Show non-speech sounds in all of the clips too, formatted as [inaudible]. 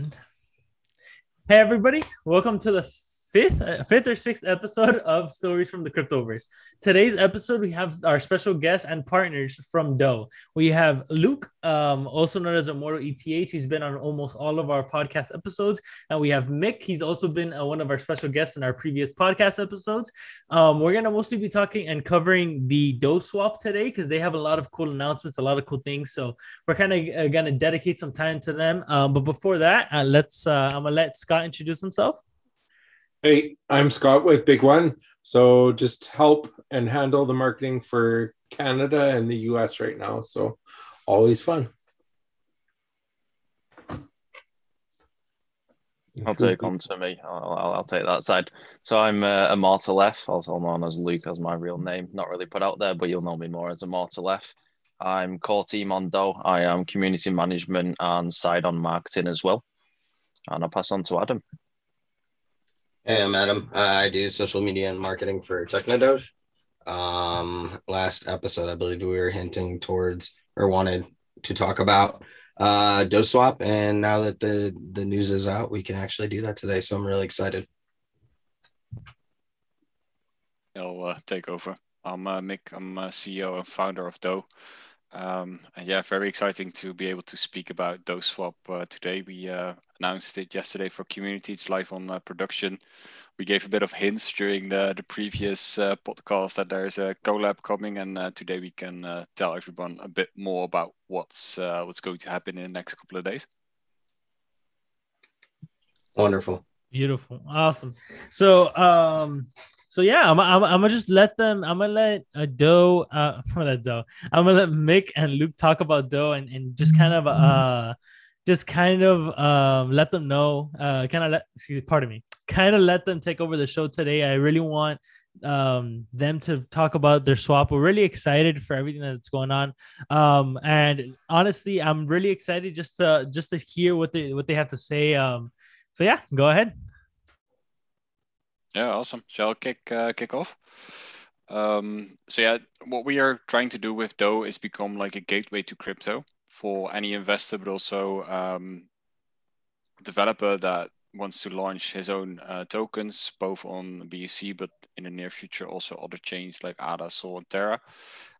Hey everybody, welcome to the fifth, uh, fifth or sixth episode of Stories from the Cryptoverse. Today's episode, we have our special guests and partners from Dough. We have Luke, um, also known as Immortal ETH. He's been on almost all of our podcast episodes, and we have Mick. He's also been uh, one of our special guests in our previous podcast episodes. Um, we're gonna mostly be talking and covering the Dough swap today because they have a lot of cool announcements, a lot of cool things. So we're kind of uh, gonna dedicate some time to them. Um, but before that, uh, let's uh, I'm gonna let Scott introduce himself. Hey, I'm Scott with Big One. So just help and handle the marketing for Canada and the US right now. So always fun. I'll take on to me. I'll, I'll, I'll take that side. So I'm uh, Immortal F, also known as Luke, as my real name. Not really put out there, but you'll know me more as Immortal F. I'm core team on Dough. I am community management and side on marketing as well. And I'll pass on to Adam. Hey, I'm Adam. I do social media and marketing for Technodoge. Um, last episode, I believe we were hinting towards or wanted to talk about uh Dough Swap, and now that the the news is out, we can actually do that today. So I'm really excited. I'll uh, take over. I'm uh, Mick. I'm uh, CEO and founder of Dough. Um, and yeah, very exciting to be able to speak about Dough Swap uh, today. We uh, announced it yesterday for community. It's live on uh, production. We gave a bit of hints during the, the previous uh, podcast that there's a collab coming, and uh, today we can uh, tell everyone a bit more about what's uh, what's going to happen in the next couple of days. Wonderful. Beautiful. Awesome. So, um, so yeah, I'm, I'm, I'm gonna just let them. I'm gonna let uh, Dough. Uh, [laughs] I'm gonna let Dough. I'm gonna let Mick and Luke talk about Dough and, and just kind of uh just kind of um, let them know, uh, kind of let, excuse me, pardon me, kind of let them take over the show today. I really want um, them to talk about their swap. We're really excited for everything that's going on. Um, and honestly, I'm really excited just to, just to hear what they, what they have to say. Um, so yeah, go ahead. Yeah, awesome. Shall I kick, uh, kick off? Um, so yeah, what we are trying to do with Dough is become like a gateway to crypto for any investor, but also um, developer that wants to launch his own uh, tokens, both on BSC, but in the near future also other chains like ADA, Sol, and Terra.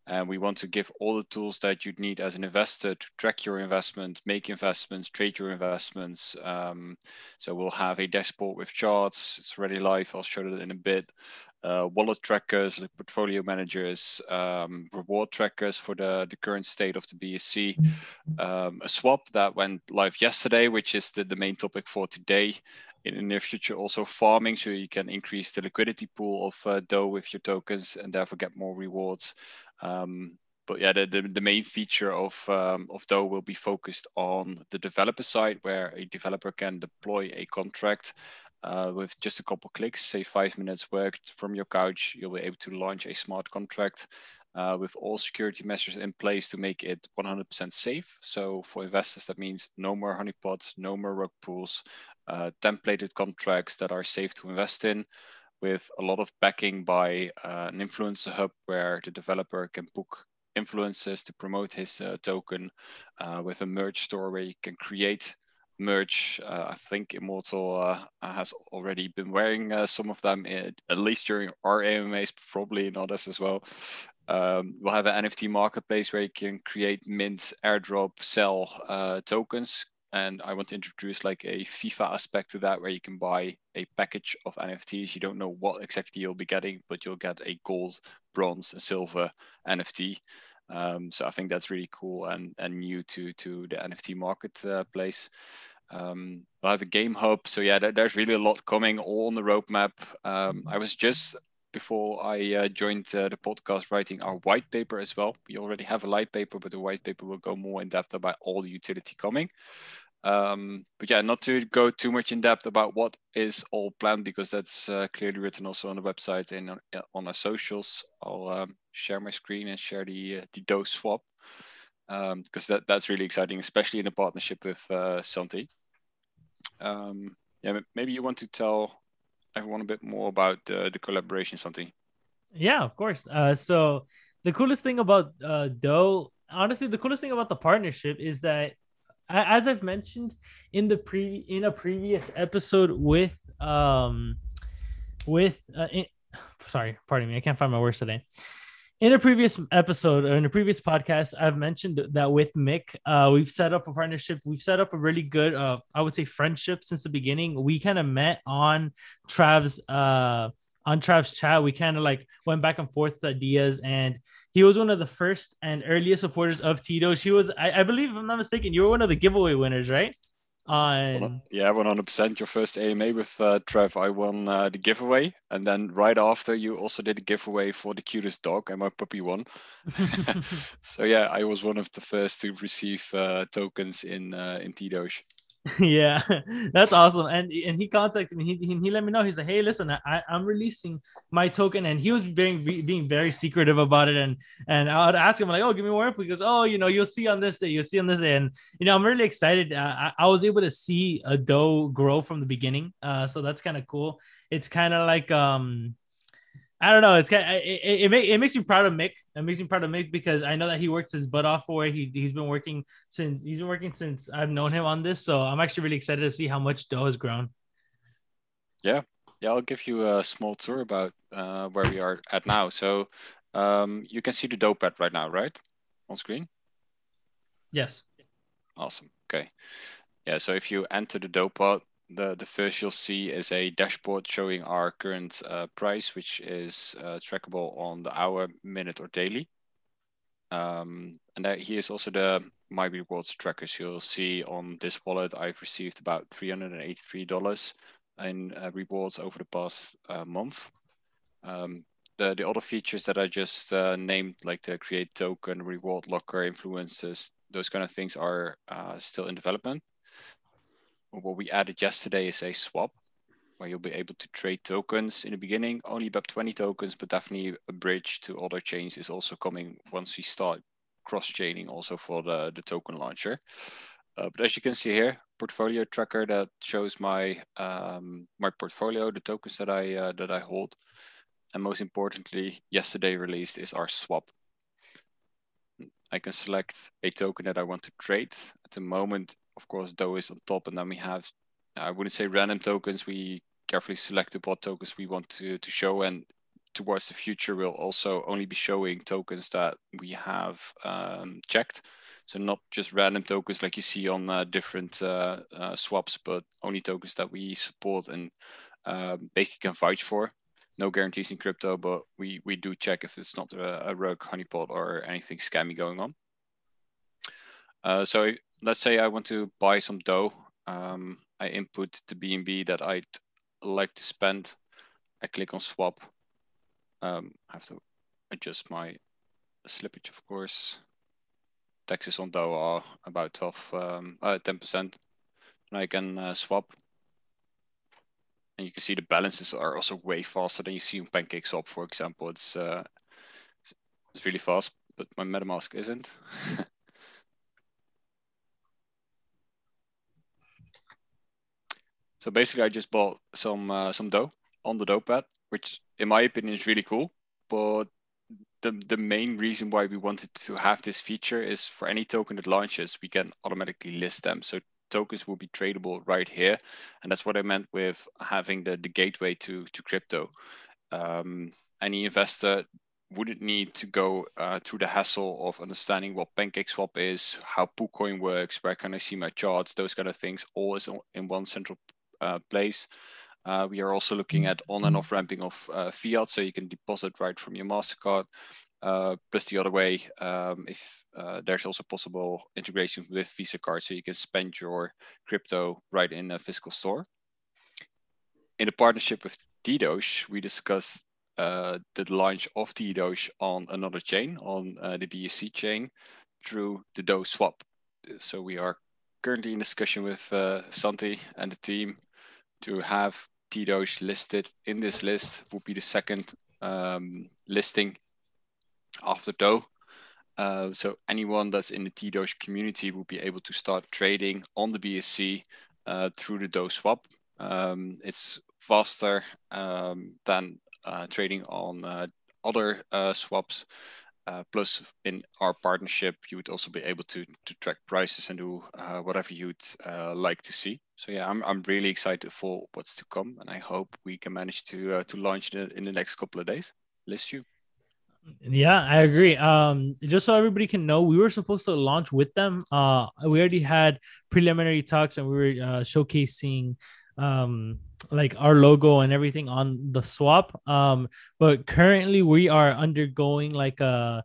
And we want to give all the tools that you'd need as an investor to track your investment, make investments, trade your investments. Um, so we'll have a dashboard with charts. It's already live. I'll show it in a bit uh, wallet trackers, like portfolio managers, um, reward trackers for the, the current state of the BSC, um, a swap that went live yesterday, which is the, the main topic for today. In the near future, also farming, so you can increase the liquidity pool of uh, with your tokens and therefore get more rewards. Um, but yeah, the, the, the, main feature of um, of Dough will be focused on the developer side, where a developer can deploy a contract uh, with just a couple clicks, say five minutes worked from your couch, you'll be able to launch a smart contract uh, with all security measures in place to make it 100% safe. So for investors, that means no more honeypots, no more rug pulls, uh, templated contracts that are safe to invest in with a lot of backing by uh, an influencer hub where the developer can book influencers to promote his uh, token uh, with a merch store where you can create merch. Uh, I think Immortal uh, has already been wearing uh, some of them, in, at least during our AMAs, probably in others as well. Um, we'll have an NFT marketplace where you can create, mint, airdrop, sell uh, tokens. And I want to introduce like a FIFA aspect to that, where you can buy a package of NFTs. You don't know what exactly you'll be getting, but you'll get a gold, bronze, and silver NFT. Um, so I think that's really cool and, and new to to the NFT marketplace. Um, I have a game hub, so yeah, there, there's really a lot coming all on the roadmap. Um, I was just before I uh, joined uh, the podcast writing our white paper as well. We already have a light paper, but the white paper will go more in depth about all the utility coming. Um, but yeah, not to go too much in depth about what is all planned because that's uh, clearly written also on the website and on, on our socials. I'll um, share my screen and share the uh, the Dough swap because um, that that's really exciting, especially in a partnership with uh, Santi. Um, yeah, maybe you want to tell everyone a bit more about the, the collaboration, something. Yeah, of course. Uh, so the coolest thing about uh, Dough, honestly, the coolest thing about the partnership is that as I've mentioned in the pre in a previous episode with um with uh, in, [sighs] sorry, pardon me, I can't find my words today. In a previous episode or in a previous podcast, I've mentioned that with Mick, uh, we've set up a partnership. We've set up a really good, uh, I would say, friendship since the beginning. We kind of met on Trav's uh, on Trav's chat. We kind of like went back and forth ideas, and he was one of the first and earliest supporters of Tito. She was, I, I believe, if I'm not mistaken, you were one of the giveaway winners, right? On. Yeah 100% your first ama with uh, trev. I won uh, the giveaway and then right after you also did a giveaway for the cutest dog. And my puppy won. [laughs] [laughs] So yeah i was one of the first to receive uh, tokens in uh, in T-Doge. [laughs] yeah, that's awesome. And and he contacted me. He, he, let me know. He's like, hey, listen, I I'm releasing my token, and he was being being very secretive about it. And and I would ask him like, oh, give me more info. He goes, oh, you know, you'll see on this day. You'll see on this day. And you know, I'm really excited. Uh, I, I was able to see a dough grow from the beginning. Uh, so that's kind of cool. It's kind of like um I don't know. It's kind of, it, it, it, make, it makes me proud of Mick. It makes me proud of Mick because I know that he works his butt off for it. He, he's been working since he's been working since I've known him on this. So I'm actually really excited to see how much dough has grown. Yeah. Yeah. I'll give you a small tour about uh, where we are at now. So um, you can see the dough pad right now, right? On screen? Yes. Awesome. Okay. Yeah. So if you enter the dough pad, the, the first you'll see is a dashboard showing our current uh, price, which is uh, trackable on the hour, minute, or daily. Um, and that, here's also the My Rewards tracker. So you'll see on this wallet, I've received about $383 in uh, rewards over the past uh, month. Um, the, the other features that I just uh, named, like the create token, reward locker, influences, those kind of things are uh, still in development what we added yesterday is a swap where you'll be able to trade tokens in the beginning, only about 20 tokens, but definitely a bridge to other chains is also coming once we start cross-chaining also for the, the token launcher. Uh, but as you can see here, portfolio tracker that shows my um, my portfolio, the tokens that I uh, that I hold, and most importantly, yesterday released is our swap. I can select a token that I want to trade. At the moment, of course, Dough is on top, and then we have, I wouldn't say random tokens. We carefully selected what tokens we want to, to show, and towards the future, we'll also only be showing tokens that we have um, checked. So not just random tokens like you see on uh, different uh, uh, swaps, but only tokens that we support and um, basically can vouch for. No guarantees in crypto, but we, we do check if it's not a, a rogue honeypot or anything scammy going on. Uh, so let's say I want to buy some dough. Um, I input the BNB that I'd like to spend. I click on swap. Um, I have to adjust my slippage, of course. Taxes on dough are about 12, um, uh, 10%. And I can uh, swap. And you can see the balances are also way faster than you see on PancakeSwap, for example. It's, uh, it's really fast, but my MetaMask isn't. [laughs] So basically, I just bought some uh, some dough on the dough pad, which in my opinion is really cool. But the the main reason why we wanted to have this feature is for any token that launches, we can automatically list them. So tokens will be tradable right here, and that's what I meant with having the the gateway to to crypto. Um, any investor wouldn't need to go uh, through the hassle of understanding what PancakeSwap is, how PooCoin works, where can I see my charts, those kind of things, all is in one central place. Uh, we are also looking at on and off ramping of uh, fiat, so you can deposit right from your Mastercard. Uh, plus the other way, um, if uh, there's also possible integration with Visa card, so you can spend your crypto right in a physical store. In the partnership with T-Doge, we discussed uh, the launch of T-Doge on another chain, on the BSC chain, through the Dough swap. So we are currently in discussion with Santi and the team to have T-Doge listed in this list would be the second um, listing after Dough. Uh, so anyone that's in the T-Doge community will be able to start trading on the BSC uh, through the Dough swap. Um, it's faster um, than uh, trading on uh, other uh, swaps. Uh, plus, in our partnership, you would also be able to to track prices and do uh, whatever you'd uh, like to see. So yeah, I'm I'm really excited for what's to come, and I hope we can manage to uh, to launch in the next couple of days. List you. Yeah, I agree. Um, just so everybody can know, we were supposed to launch with them. Uh, we already had preliminary talks, and we were uh, showcasing um like our logo and everything on the swap. Um, but currently we are undergoing like a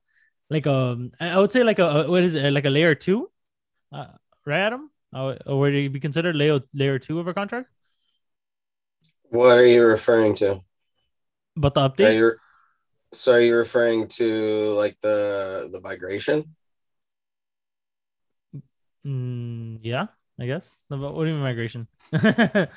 like a I would say like a what is it like a layer two, uh, right, Adam? Uh, or would it be considered layer layer two of our contract? What are you referring to? But the update. Are you, so are you referring to like the the migration? Mm, yeah, I guess. What do you mean migration? [laughs]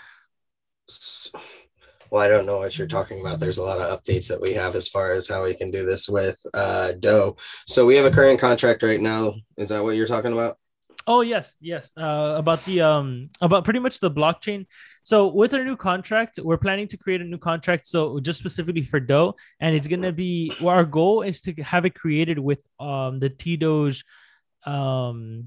well, I don't know what you're talking about. There's a lot of updates that we have as far as how we can do this with uh, Dough. So we have a current contract right now. Is that what you're talking about? Oh yes, yes. Uh, about the um about pretty much the blockchain. So with our new contract, we're planning to create a new contract. So just specifically for Dough, and it's gonna be well, our goal is to have it created with um the T-Doge um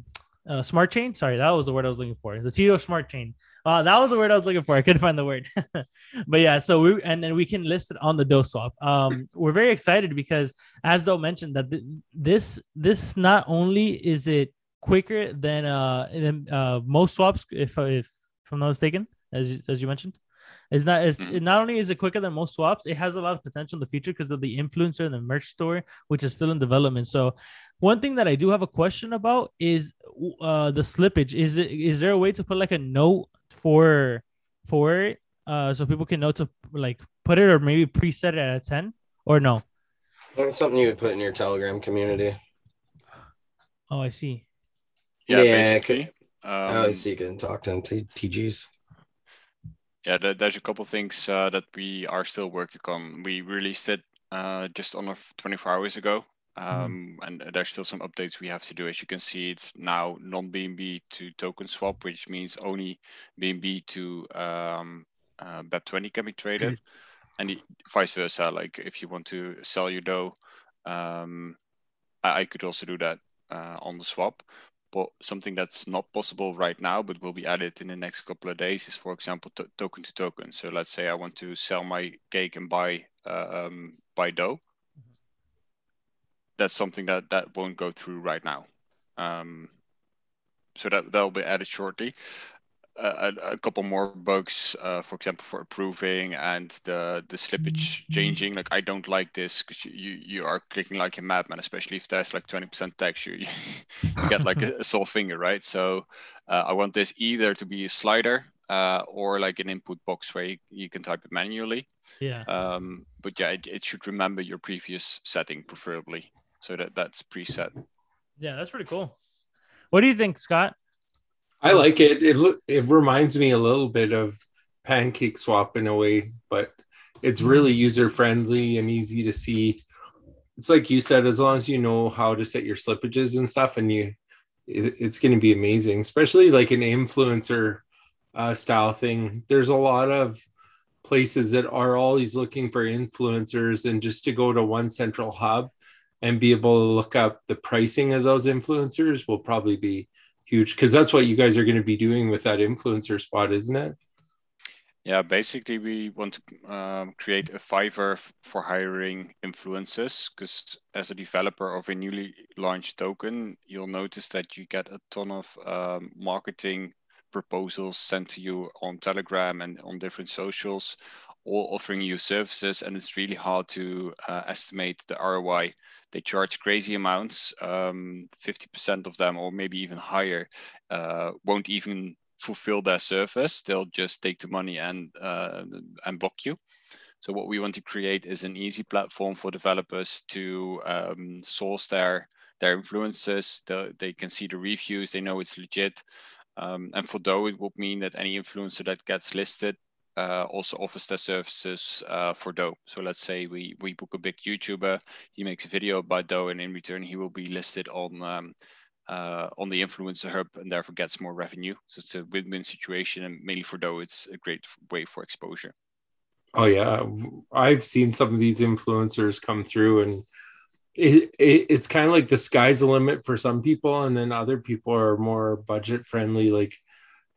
uh, smart chain. Sorry, that was the word I was looking for. The T-Doge smart chain. Uh, that was the word I was looking for. I couldn't find the word. [laughs] but yeah, so we and then we can list it on the Dough swap. Um, we're very excited because as Dough mentioned that th- this this not only is it quicker than uh than uh most swaps if if, if I'm not mistaken as as you mentioned. It's not it's, mm-hmm. it not only is it quicker than most swaps, it has a lot of potential in the future because of the influencer and the merch store, which is still in development. So one thing that I do have a question about is uh the slippage. Is it is there a way to put like a note for for it uh so people can know to like put it or maybe preset it at a 10 or no? It's something you would put in your Telegram community. Oh, I see. Yeah, yeah basically. Um, oh, so you can talk to T- TGs. Yeah, there's a couple things uh, that we are still working on. We released it uh, just under 24 hours ago. Mm-hmm. Um, mm. And there's still some updates we have to do. As you can see, it's now non-BNB to token swap, which means only BNB to um, uh, BEP20 can be traded, and the, vice versa. Like if you want to sell your Dough, um, I, I, could also do that uh, on the swap. But something that's not possible right now, but will be added in the next couple of days, is for example token to token. So let's say I want to sell my cake and buy uh, um, buy Dough. That's something that that won't go through right now. Um, so that that'll be added shortly a, a, couple more bugs, uh, for example, for approving and the the slippage mm-hmm. changing. Like I don't like this because you, you are clicking like a madman, especially if there's like twenty percent text. You, you [laughs] get like a, a sore finger, right? So uh, I want this either to be a slider uh, or like an input box where you, you can type it manually. Yeah. Um, but yeah, it, it should remember your previous setting, preferably, so that that's preset. Yeah, that's pretty cool. What do you think, Scott? I like it. It it reminds me a little bit of Pancake Swap in a way, but it's really user friendly and easy to see. It's like you said, as long as you know how to set your slippages and stuff, and you, it, it's going to be amazing. Especially like an influencer uh, style thing. There's a lot of places that are always looking for influencers, and just to go to one central hub and be able to look up the pricing of those influencers will probably be huge because that's what you guys are going to be doing with that influencer spot, isn't it? Yeah, basically, we want to um, create a Fiverr for hiring influencers because as a developer of a newly launched token, you'll notice that you get a ton of um, marketing proposals sent to you on Telegram and on different socials, all offering you services, and it's really hard to uh, estimate the ROI they charge crazy amounts. Um, 50% of them, or maybe even higher, uh, won't even fulfill their service. They'll just take the money and uh, and block you. So what we want to create is an easy platform for developers to um, source their their influences. The, they can see the reviews. They know it's legit. Um, and for Dough, it would mean that any influencer that gets listed uh, also offers their services uh, for Dough. So let's say we we book a big YouTuber, he makes a video about Dough, and in return he will be listed on um, uh, on the influencer hub and therefore gets more revenue. So it's a win-win situation, and mainly for Dough, it's a great way for exposure. Oh yeah, I've seen some of these influencers come through, and it, it it's kind of like the sky's the limit for some people, and then other people are more budget friendly. Like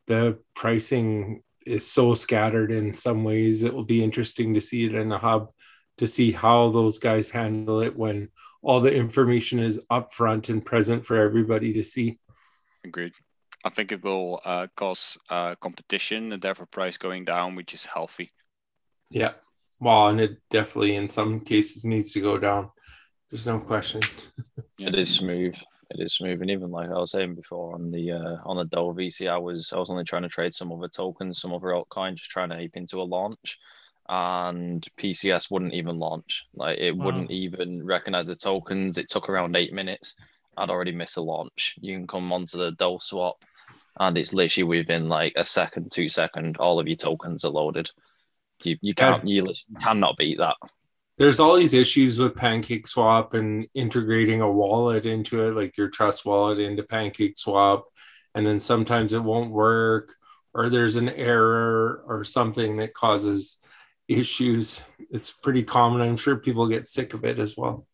the pricing is so scattered in some ways. It will be interesting to see it in a hub to see how those guys handle it when all the information is upfront and present for everybody to see. Agreed. I think it will uh, cause uh, competition and therefore price going down, which is healthy. Yeah. Well, and it definitely in some cases needs to go down. There's no question. It is smooth. It is smooth, and even like I was saying before on the uh, on the Dough VC, I was I was only trying to trade some other tokens, some other altcoin, just trying to ape into a launch, and PCS wouldn't even launch. Like it Wow. wouldn't even recognize the tokens. It took around eight minutes. I'd already missed a launch. You can come onto the Dough swap, and it's literally within like a second, two second, all of your tokens are loaded. You you can't you cannot beat that. There's all these issues with Pancake Swap and integrating a wallet into it, like your Trust wallet into Pancake Swap, and then sometimes it won't work, or there's an error or something that causes issues. It's pretty common. I'm sure people get sick of it as well.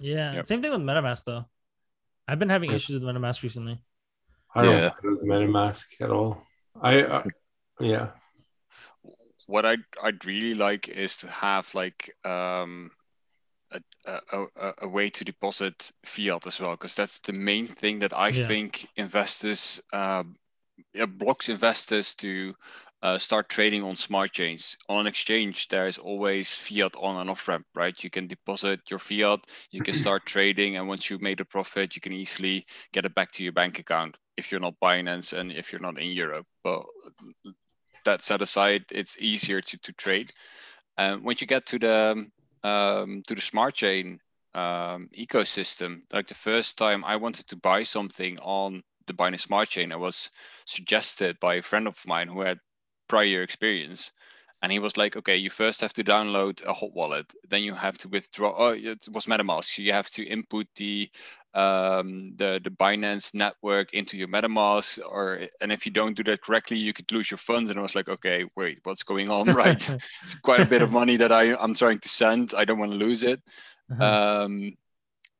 Yeah. Yep. Same thing with MetaMask though. I've been having issues with MetaMask recently. I don't Yeah. play with MetaMask at all. I, uh, yeah. What I'd I'd really like is to have like um a a, a, a way to deposit fiat as well because that's the main thing that I Yeah. think investors it blocks investors to uh, start trading on smart chains. On an exchange there's always fiat on and off ramp right? You can deposit your fiat you can start [clears throat] trading and once you've made a profit you can easily get it back to your bank account if you're not binance and if you're not in europe. But that set aside, it's easier to, to trade. And once you get to the um, to the smart chain um, ecosystem, like the first time I wanted to buy something on the Binance Smart Chain, I was suggested by a friend of mine who had prior experience. And he was like, okay, you first have to download a hot wallet. Then you have to withdraw. Oh, it was MetaMask. You have to input the um, the the Binance network into your MetaMask, or and if you don't do that correctly, you could lose your funds. And I was like, okay, wait, what's going on? [laughs] Right, it's quite a bit of money that I I'm trying to send. I don't want to lose it. Uh-huh. Um,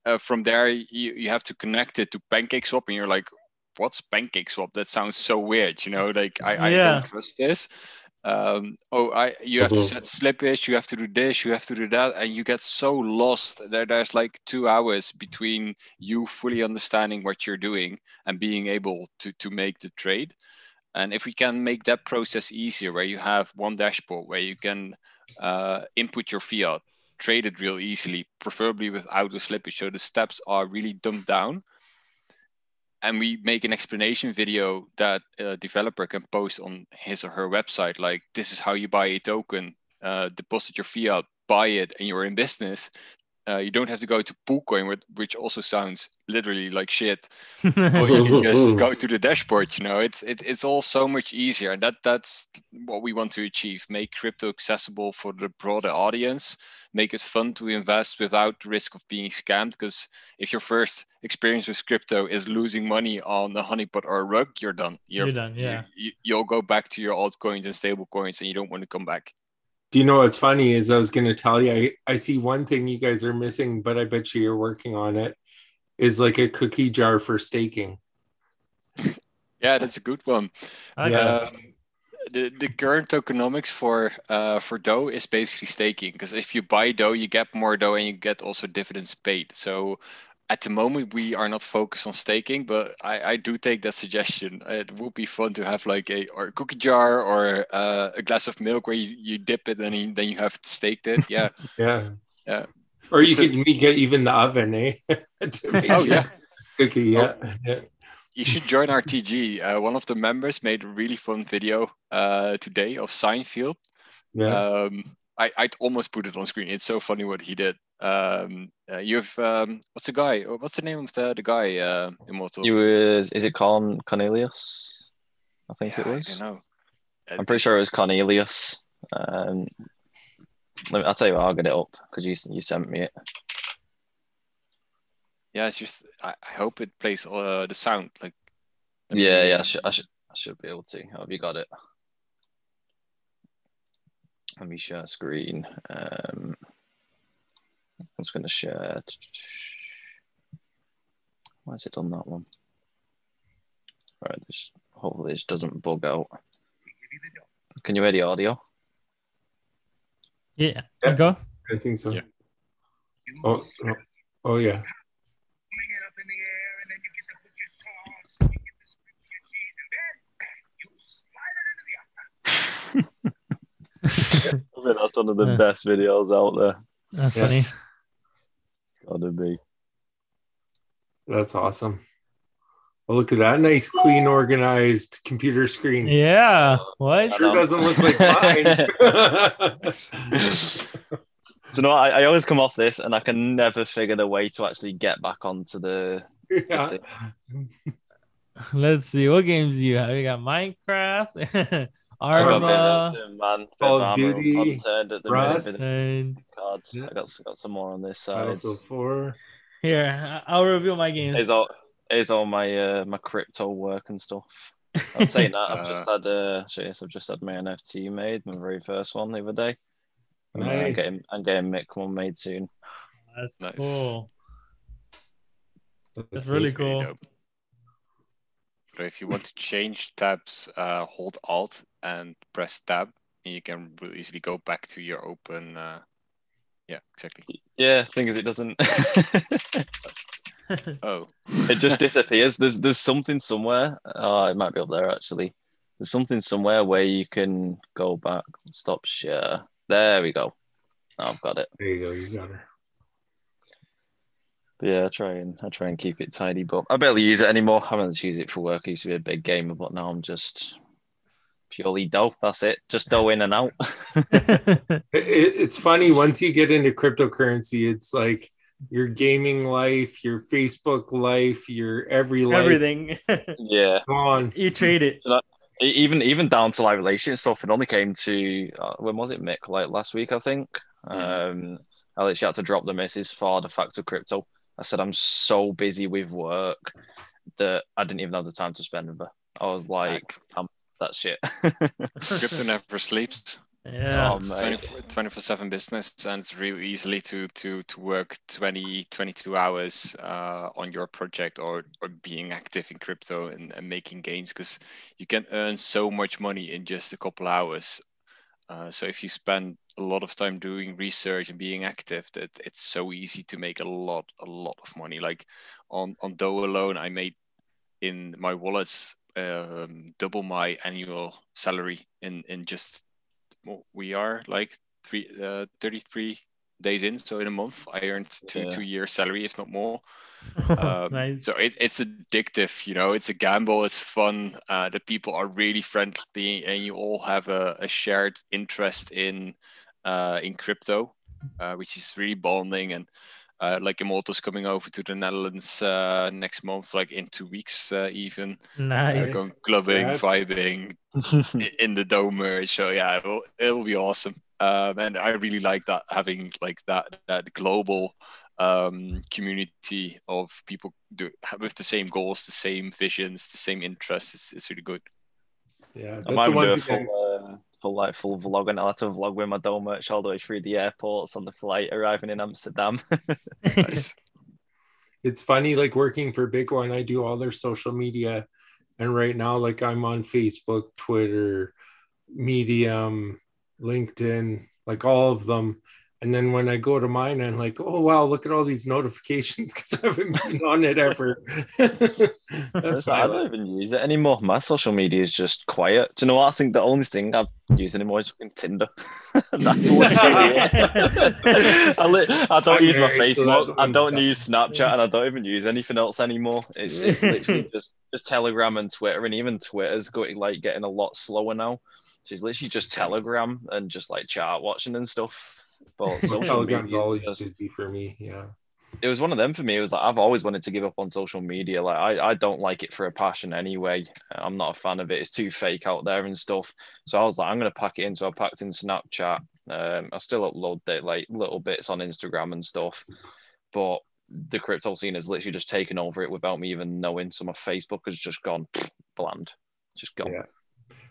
uh, from there, you you have to connect it to PancakeSwap, and you're like, what's PancakeSwap? That sounds so weird. You know, like I, I Yeah. don't trust this. Um, oh, I you have to Mhm. set slippage, you have to do this, you have to do that, and you get so lost. There, there's like two hours between you fully understanding what you're doing and being able to to make the trade. And if we can make that process easier, where you have one dashboard where you can uh, input your fiat, trade it real easily, preferably without the slippage, so the steps are really dumbed down and we make an explanation video that a developer can post on his or her website like this is how you buy a token uh, deposit your fiat buy it and you're in business uh, you don't have to go to PooCoin, which- which also sounds literally like shit. Or you can just [laughs] go to the dashboard. You know, it's it, it's all so much easier, and that that's what we want to achieve: make crypto accessible for the broader audience, make it fun to invest without the risk of being scammed. Because if your first experience with crypto is losing money on a honeypot or a rug, you're done. You're done, you- yeah. You, you'll go back to your altcoins and stable coins, and you don't want to come back. Do you know what's funny is I was going to tell you, I, I see one thing you guys are missing, but I bet you you're working on it is like a cookie jar for staking. [laughs] Yeah, that's a good one. I Yeah. Um, the, the current tokenomics for uh, for Dough is basically staking because if you buy Dough, you get more Dough and you get also dividends paid. So at the moment, we are not focused on staking, but I, I do take that suggestion. It would be fun to have like a or a cookie jar or uh, a glass of milk where you, you dip it and you, then you have staked it. Yeah. [laughs] Yeah. Yeah. Or you just- could get even the oven, eh? [laughs] [laughs] make oh yeah. Cookie, yeah. yeah. You should join our TG. Uh, one of the members made a really fun video uh, today of Seinfeld. Yeah. Um, I I'd almost put it on screen. It's so funny what he did. Um, uh, you've um, what's the guy? What's the name of the the guy? Uh, Immortal. He was, is it Con Cornelius? I think Yeah, it I was. don't know. I'm pretty sure it was Cornelius. Um, let me, I'll tell you what, I'll get it up because you you sent me it. Yeah, it's just I, I hope it plays uh, the sound like. Yeah, yeah, I should, I should, I should be able to. Have you got it? Let me share screen. Um, I'm just gonna share. Why has it done that one? All right, this hopefully this doesn't bug out. Can you hear the audio? Yeah. Yeah. Go. I think so. Yeah. Oh, oh, oh yeah. [laughs] I think that's one of the Yeah. best videos out there. That's Yeah. funny. Gotta be. That's awesome. Well, look at that nice, clean, organized computer screen. Yeah. What? Sure doesn't look like mine. [laughs] So no, I, I always come off this and I can never figure the way to actually get back onto the. yeah. Let's see. What games do you have? You got Minecraft, [laughs] I got a bit of Arma, man. Bit Call of armor, Duty, at the Rust. minute, bit of and cards. Yeah. I got got some more on this side. 4. here I'll reveal my games. It's all it's all my uh, my crypto work and stuff. I'm [laughs] saying that I've just had uh so yes, I've just had my NFT made, my very first one the other day. And, uh, I'm Nice. getting I'm getting Mick one made soon. That's Nice. cool. That's That's really cool. dope. So if you want to change tabs, uh, hold Alt and press Tab, and you can really easily go back to your open. Uh... Yeah, exactly. Yeah, thing is it doesn't [laughs] Oh, [laughs] it just disappears. There's there's something somewhere. Oh, it might be up there actually. There's something somewhere where you can go back, stop share. There we go. I've got it. There you go. You got her. But yeah, I try and I try and keep it tidy, but I barely use it anymore. I don't use it for work. I used to be a big gamer, but now I'm just purely dough. That's it. Just dough in and out. [laughs] It, it- it's funny once you get into cryptocurrency, it's like your gaming life, your Facebook life, your every life Everything. yeah. gone. you trade it. E- Even even down to like relationship stuff. It only came to uh, when was it, Mick? Like last week, I think. Um, I literally had to drop the missus for the fact of crypto. I said I'm so busy with work that I didn't even have the time to spend with her. I was like, I'm that shit. crypto [laughs] never sleeps. Yeah. It's 24 7 business and it's really easily to to to work 20 22 hours uh, on your project or or being active in crypto and, and making gains because you can earn so much money in just a couple hours uh, so if you spend a lot of time doing research and being active that it's so easy to make a lot a lot of money like on on dough alone i made in my wallets um, double my annual salary in in just well, we are like three uh, 33 days in so in a month i earned two Yeah. two years salary if not more [laughs] um, nice. so it, it's addictive you know it's a gamble it's fun uh, the people are really friendly and you all have a, a shared interest in uh, in crypto uh, which is really bonding and uh, like Immortal's coming over to the Netherlands uh, next month, like in two weeks uh, even. Uh, Nice. going clubbing, Yeah. vibing [laughs] in the dome. So yeah, it will, it will be awesome. Um, and I really like that having like that that global um, community of people do with the same goals, the same visions, the same interests. It's, it's really good. Yeah, I that's might the one a thing. full, uh, full like full vlog, and I'll have to vlog with my dome merch all the way through the airports on the flight arriving in Amsterdam. [laughs] Nice. [laughs] it's funny like working for big one i do all their social media and right now like i'm on facebook twitter medium linkedin like all of them and then when i go to mine i'm like oh wow look at all these notifications [laughs] because i haven't been on it ever [laughs] that's I don't even use it anymore. My social media is just quiet. Do you know what? I think the only thing I use anymore is fucking Tinder. [laughs] That's literally it. I, li- I don't I'm use my Facebook. I don't use Snapchat, and I don't even use anything else anymore. It's, it's literally just just Telegram and Twitter, and even Twitter's going like getting a lot slower now. She's literally just Telegram and just like chat watching and stuff. But [laughs] social media, always just- busy for me yeah it was one of them for me. It was like I've always wanted to give up on social media. Like I, I don't like it for a passion anyway. I'm not a fan of it. It's too fake out there and stuff. So I was like, I'm gonna pack it in. So I packed in Snapchat. Um, I still upload it, like little bits on Instagram and stuff, but the crypto scene has literally just taken over it without me even knowing. So my Facebook has just gone [sniffs] bland, just gone. Yeah.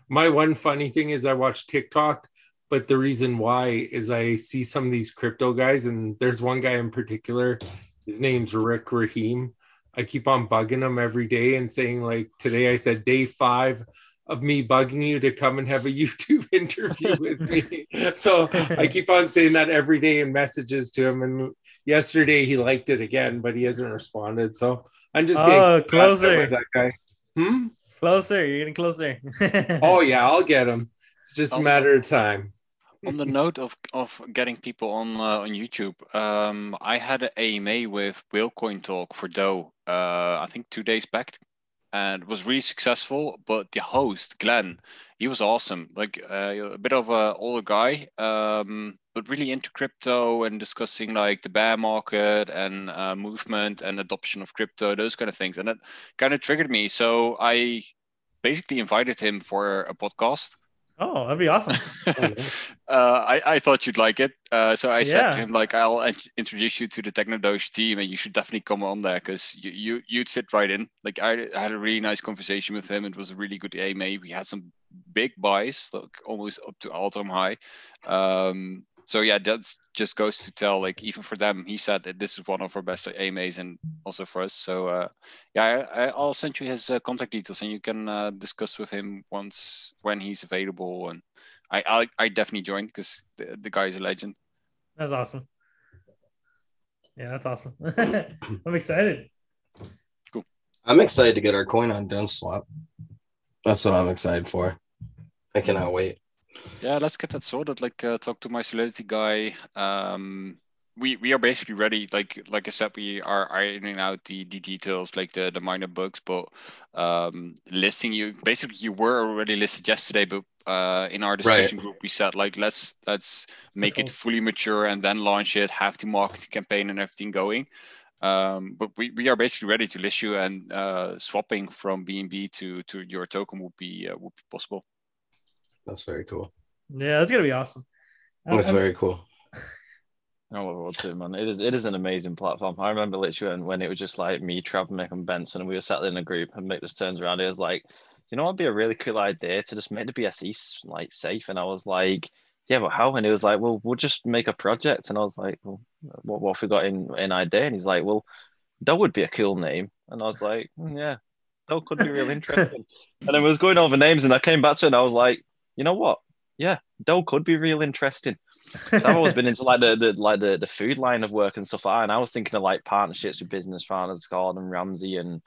my one funny thing is I watch TikTok, but the reason why is I see some of these crypto guys, and there's one guy in particular. His name's Rick Rahim. I keep on bugging him every day and saying like today I said day five of me bugging you to come and have a [laughs] YouTube interview with me. [laughs] so I keep on saying that every day in messages to him. And yesterday he liked it again, but he hasn't responded. So I'm just getting Oh, closer. with that guy. Hmm? Closer, you're getting closer. [laughs] Oh yeah, I'll get him. It's just a matter of time. On the note of of getting people on uh, on YouTube, um, I had an AMA with Whalecoin Talk for Dough. Uh, I think two days back, and was really successful. But the host Glenn, he was awesome. Like uh, a bit of a older guy, um, but really into crypto and discussing like the bear market and uh, movement and adoption of crypto, those kind of things. And that kind of triggered me. So I basically invited him for a podcast. Oh, that'd be awesome. [laughs] uh, I, I thought you'd like it. Uh, so I said to him, like, I'll introduce you to the Technodoge team and you should definitely come on there because you, you, you'd fit right in. Like, I, I had a really nice conversation with him. It was a really good AMA. We had some big buys, like almost up to all time high. Um, so, yeah, that just goes to tell, like, even for them, he said that this is one of our best AMAs and also for us. So, uh, yeah, I, I- I'll send you his uh, contact details and you can uh, discuss with him once when he's available. And I I, I definitely joined because the, the guy is a legend. That's awesome. Yeah, that's awesome. [laughs] I'm excited. Cool. I'm excited to get our coin on Dough Swap. That's what I'm excited for. I cannot wait. Yeah, let's get that sorted. Like, uh, talk to my Solidity guy. Um, we we are basically ready. Like like I said, we are ironing out the, the details, like the the minor bugs. But um, listing you basically you were already listed yesterday, but uh, in our discussion group we said like let's let's make it cool. fully mature and then launch it, have the marketing campaign and everything going. Um, but we, we are basically ready to list you, and uh, swapping from BNB to to your token would be uh, would be possible. That's very cool. Yeah, that's gonna be awesome. That's I'm- very cool. [laughs] I look forward to it, man. It is it is an amazing platform. I remember literally when, when it was just like me, Trav, Mick, and Benson, and we were sat in a group, and Mick just turns around. He was like, "You know, what'd be a really cool idea to just make the BSC like safe." And I was like, "Yeah, but how?" And he was like, "Well, we'll just make a project." And I was like, "Well, what, what have we got in in idea?" And he's like, "Well, that would be a cool name." And I was like, "Mm, "Yeah, that could be really [laughs] interesting." and then we was going over names, and I came back to it, and I was like, "You know what? Yeah, Dough could be real interesting." I've always been into like the, the like the, the food line of work and stuff like that. And I was thinking of like partnerships with business partners, Gordon Ramsay, and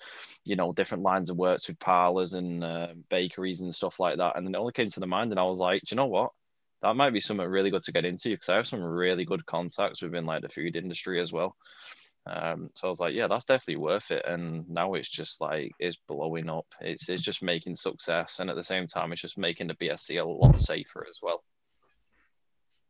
you know different lines of works with parlors and uh, bakeries and stuff like that. And then it only came to the mind, and I was like, Do you know what? That might be something really good to get into because I have some really good contacts within like the food industry as well. Um, so I was like, yeah, that's definitely worth it. And now it's just like it's blowing up. It's it's just making success, and at the same time, it's just making the BSC a lot safer as well.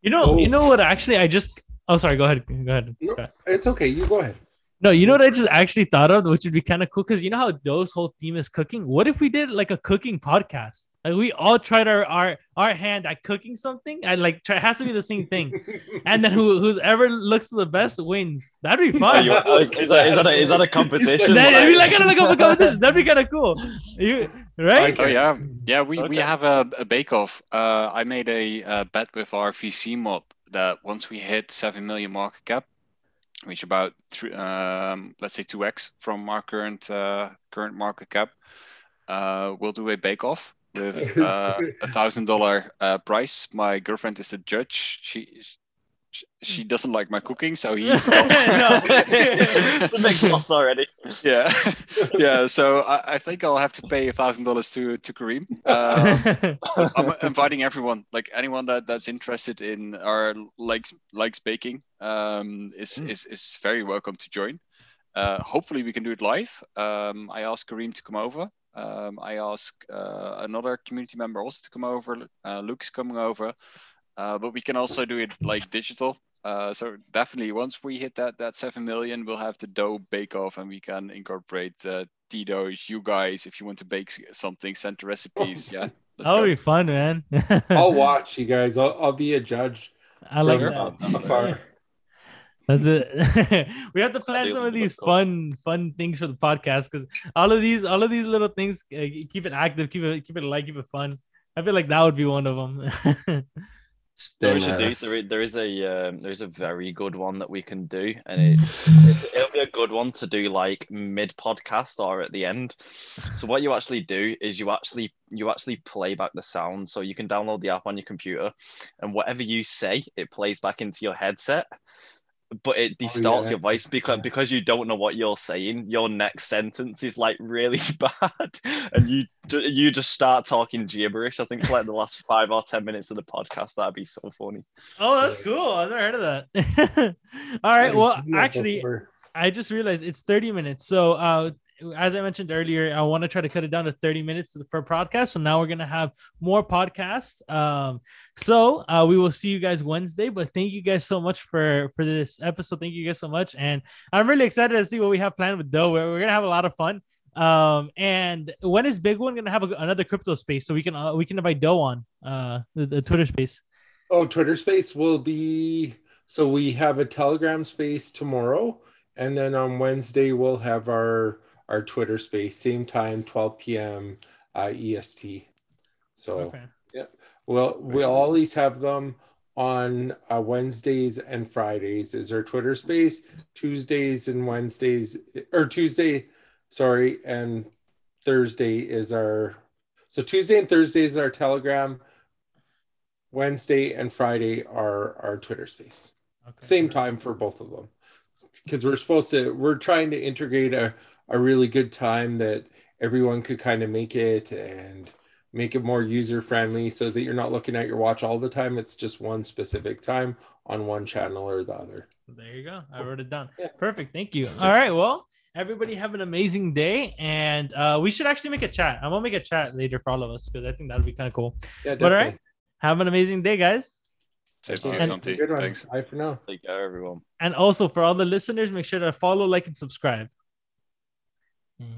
You know, Oh. you know what? Actually, I just. Oh, sorry. Go ahead. Go ahead. No, it's okay. You go ahead. No, you know what I just actually thought of, which would be kind of cool, because you know how Dough's whole theme is cooking. What if we did like a cooking podcast? Like we all tried our our our hand at cooking something, and like try, it has to be the same thing, [laughs] and then who who's ever looks the best wins. That'd be [laughs] fun. you- is, is that, is, that a, is that a [laughs] competition? That- it'd be like Like- kind of like a competition. That'd be kind of cool. You right? Oh yeah, yeah. We, we have a, a bake off. Uh, I made a, uh bet with our VC mob that once we hit seven million market cap, which about three, um, let's say two x from our current uh, current market cap, uh, we'll do a bake off with [laughs] uh, a thousand dollar uh, price. My girlfriend is the judge. She she- she doesn't like my cooking, so he's the next loss already. yeah [laughs] yeah. So I, I think I'll have to pay a thousand dollars to to Kareem. [laughs] Um, I'm inviting everyone, like anyone that, that's interested in or likes likes baking, um, is, Mm. is is very welcome to join. Uh, hopefully, we can do it live. Um, I asked Kareem to come over. Um, I ask uh, another community member also to come over. Uh, Luke is coming over, uh, but we can also do it like digital. Uh, so definitely, once we hit that that seven million, we'll have the dough bake off, and we can incorporate uh, Tito's, you guys, if you want to bake something, send the recipes. Yeah, [laughs] That'll be fun, man. [laughs] I'll watch you guys. I'll, I'll be a judge. I like Sure. that. Afar. That's it. [laughs] we have to plan some of these fun, fun things for the podcast because all of these, all of these little things, uh, keep it active, keep it, keep it light, keep it fun. I feel like that would be one of them. It's No, we been, should uh, do. There, i- there is a um, there is a very good one that we can do, and [laughs] it's it's- it'll be a good one to do like mid podcast or at the end. So what you actually do is you actually you actually play back the sound, so you can download the app on your computer, and whatever you say, it plays back into your headset. But it distorts yeah. your voice because Yeah. because you don't know what you're saying. Your next sentence is like really [laughs] bad, and you you just start talking gibberish. I think for like the last five or ten minutes of the podcast, that'd be so funny. Oh, that's cool. I've never heard of that. [laughs] All right. Well, actually, I just realized it's 30 minutes. So, uh, as I mentioned earlier, I want to try to cut it down to 30 minutes per podcast. So now we're gonna have more podcasts. Um, so uh, we will see you guys Wednesday. But thank you guys so much for for this episode. Thank you guys so much, and I'm really excited to see what we have planned with Dough. We're, we're gonna have a lot of fun. Um, and when is BigONE gonna have a, another crypto space so we can uh, we can invite Dough on uh the, the Twitter space. Oh, Twitter space will be so we have a Telegram space tomorrow, and then on Wednesday we'll have our our Twitter space, same time, 12 p.m. Uh, EST. So Okay. we'll we'll always have them on uh, Wednesdays and Fridays is our Twitter space. Tuesdays and Wednesdays or Tuesday, sorry, and Thursday is our so Tuesday and Thursday is our Telegram. Wednesday and Friday are our Twitter space. Okay. Same time for both of them. Because we're supposed to, we're trying to integrate a, a really good time that everyone could kind of make it and make it more user friendly so that you're not looking at your watch all the time. It's just one specific time on one channel or the other. There you go. I wrote it down. Yeah. Perfect. Thank you. All right. Well, everybody have an amazing day, and uh, we should actually make a chat. I'm gonna make a chat later for all of us because I think that'll be kind of cool. Yeah, But all right, definitely. have an amazing day, guys. Same to you, Okay, Santi. Good. Thanks. Bye for now. Take care, everyone. And also for all the listeners, make sure to follow, like, and subscribe. Mm-hmm.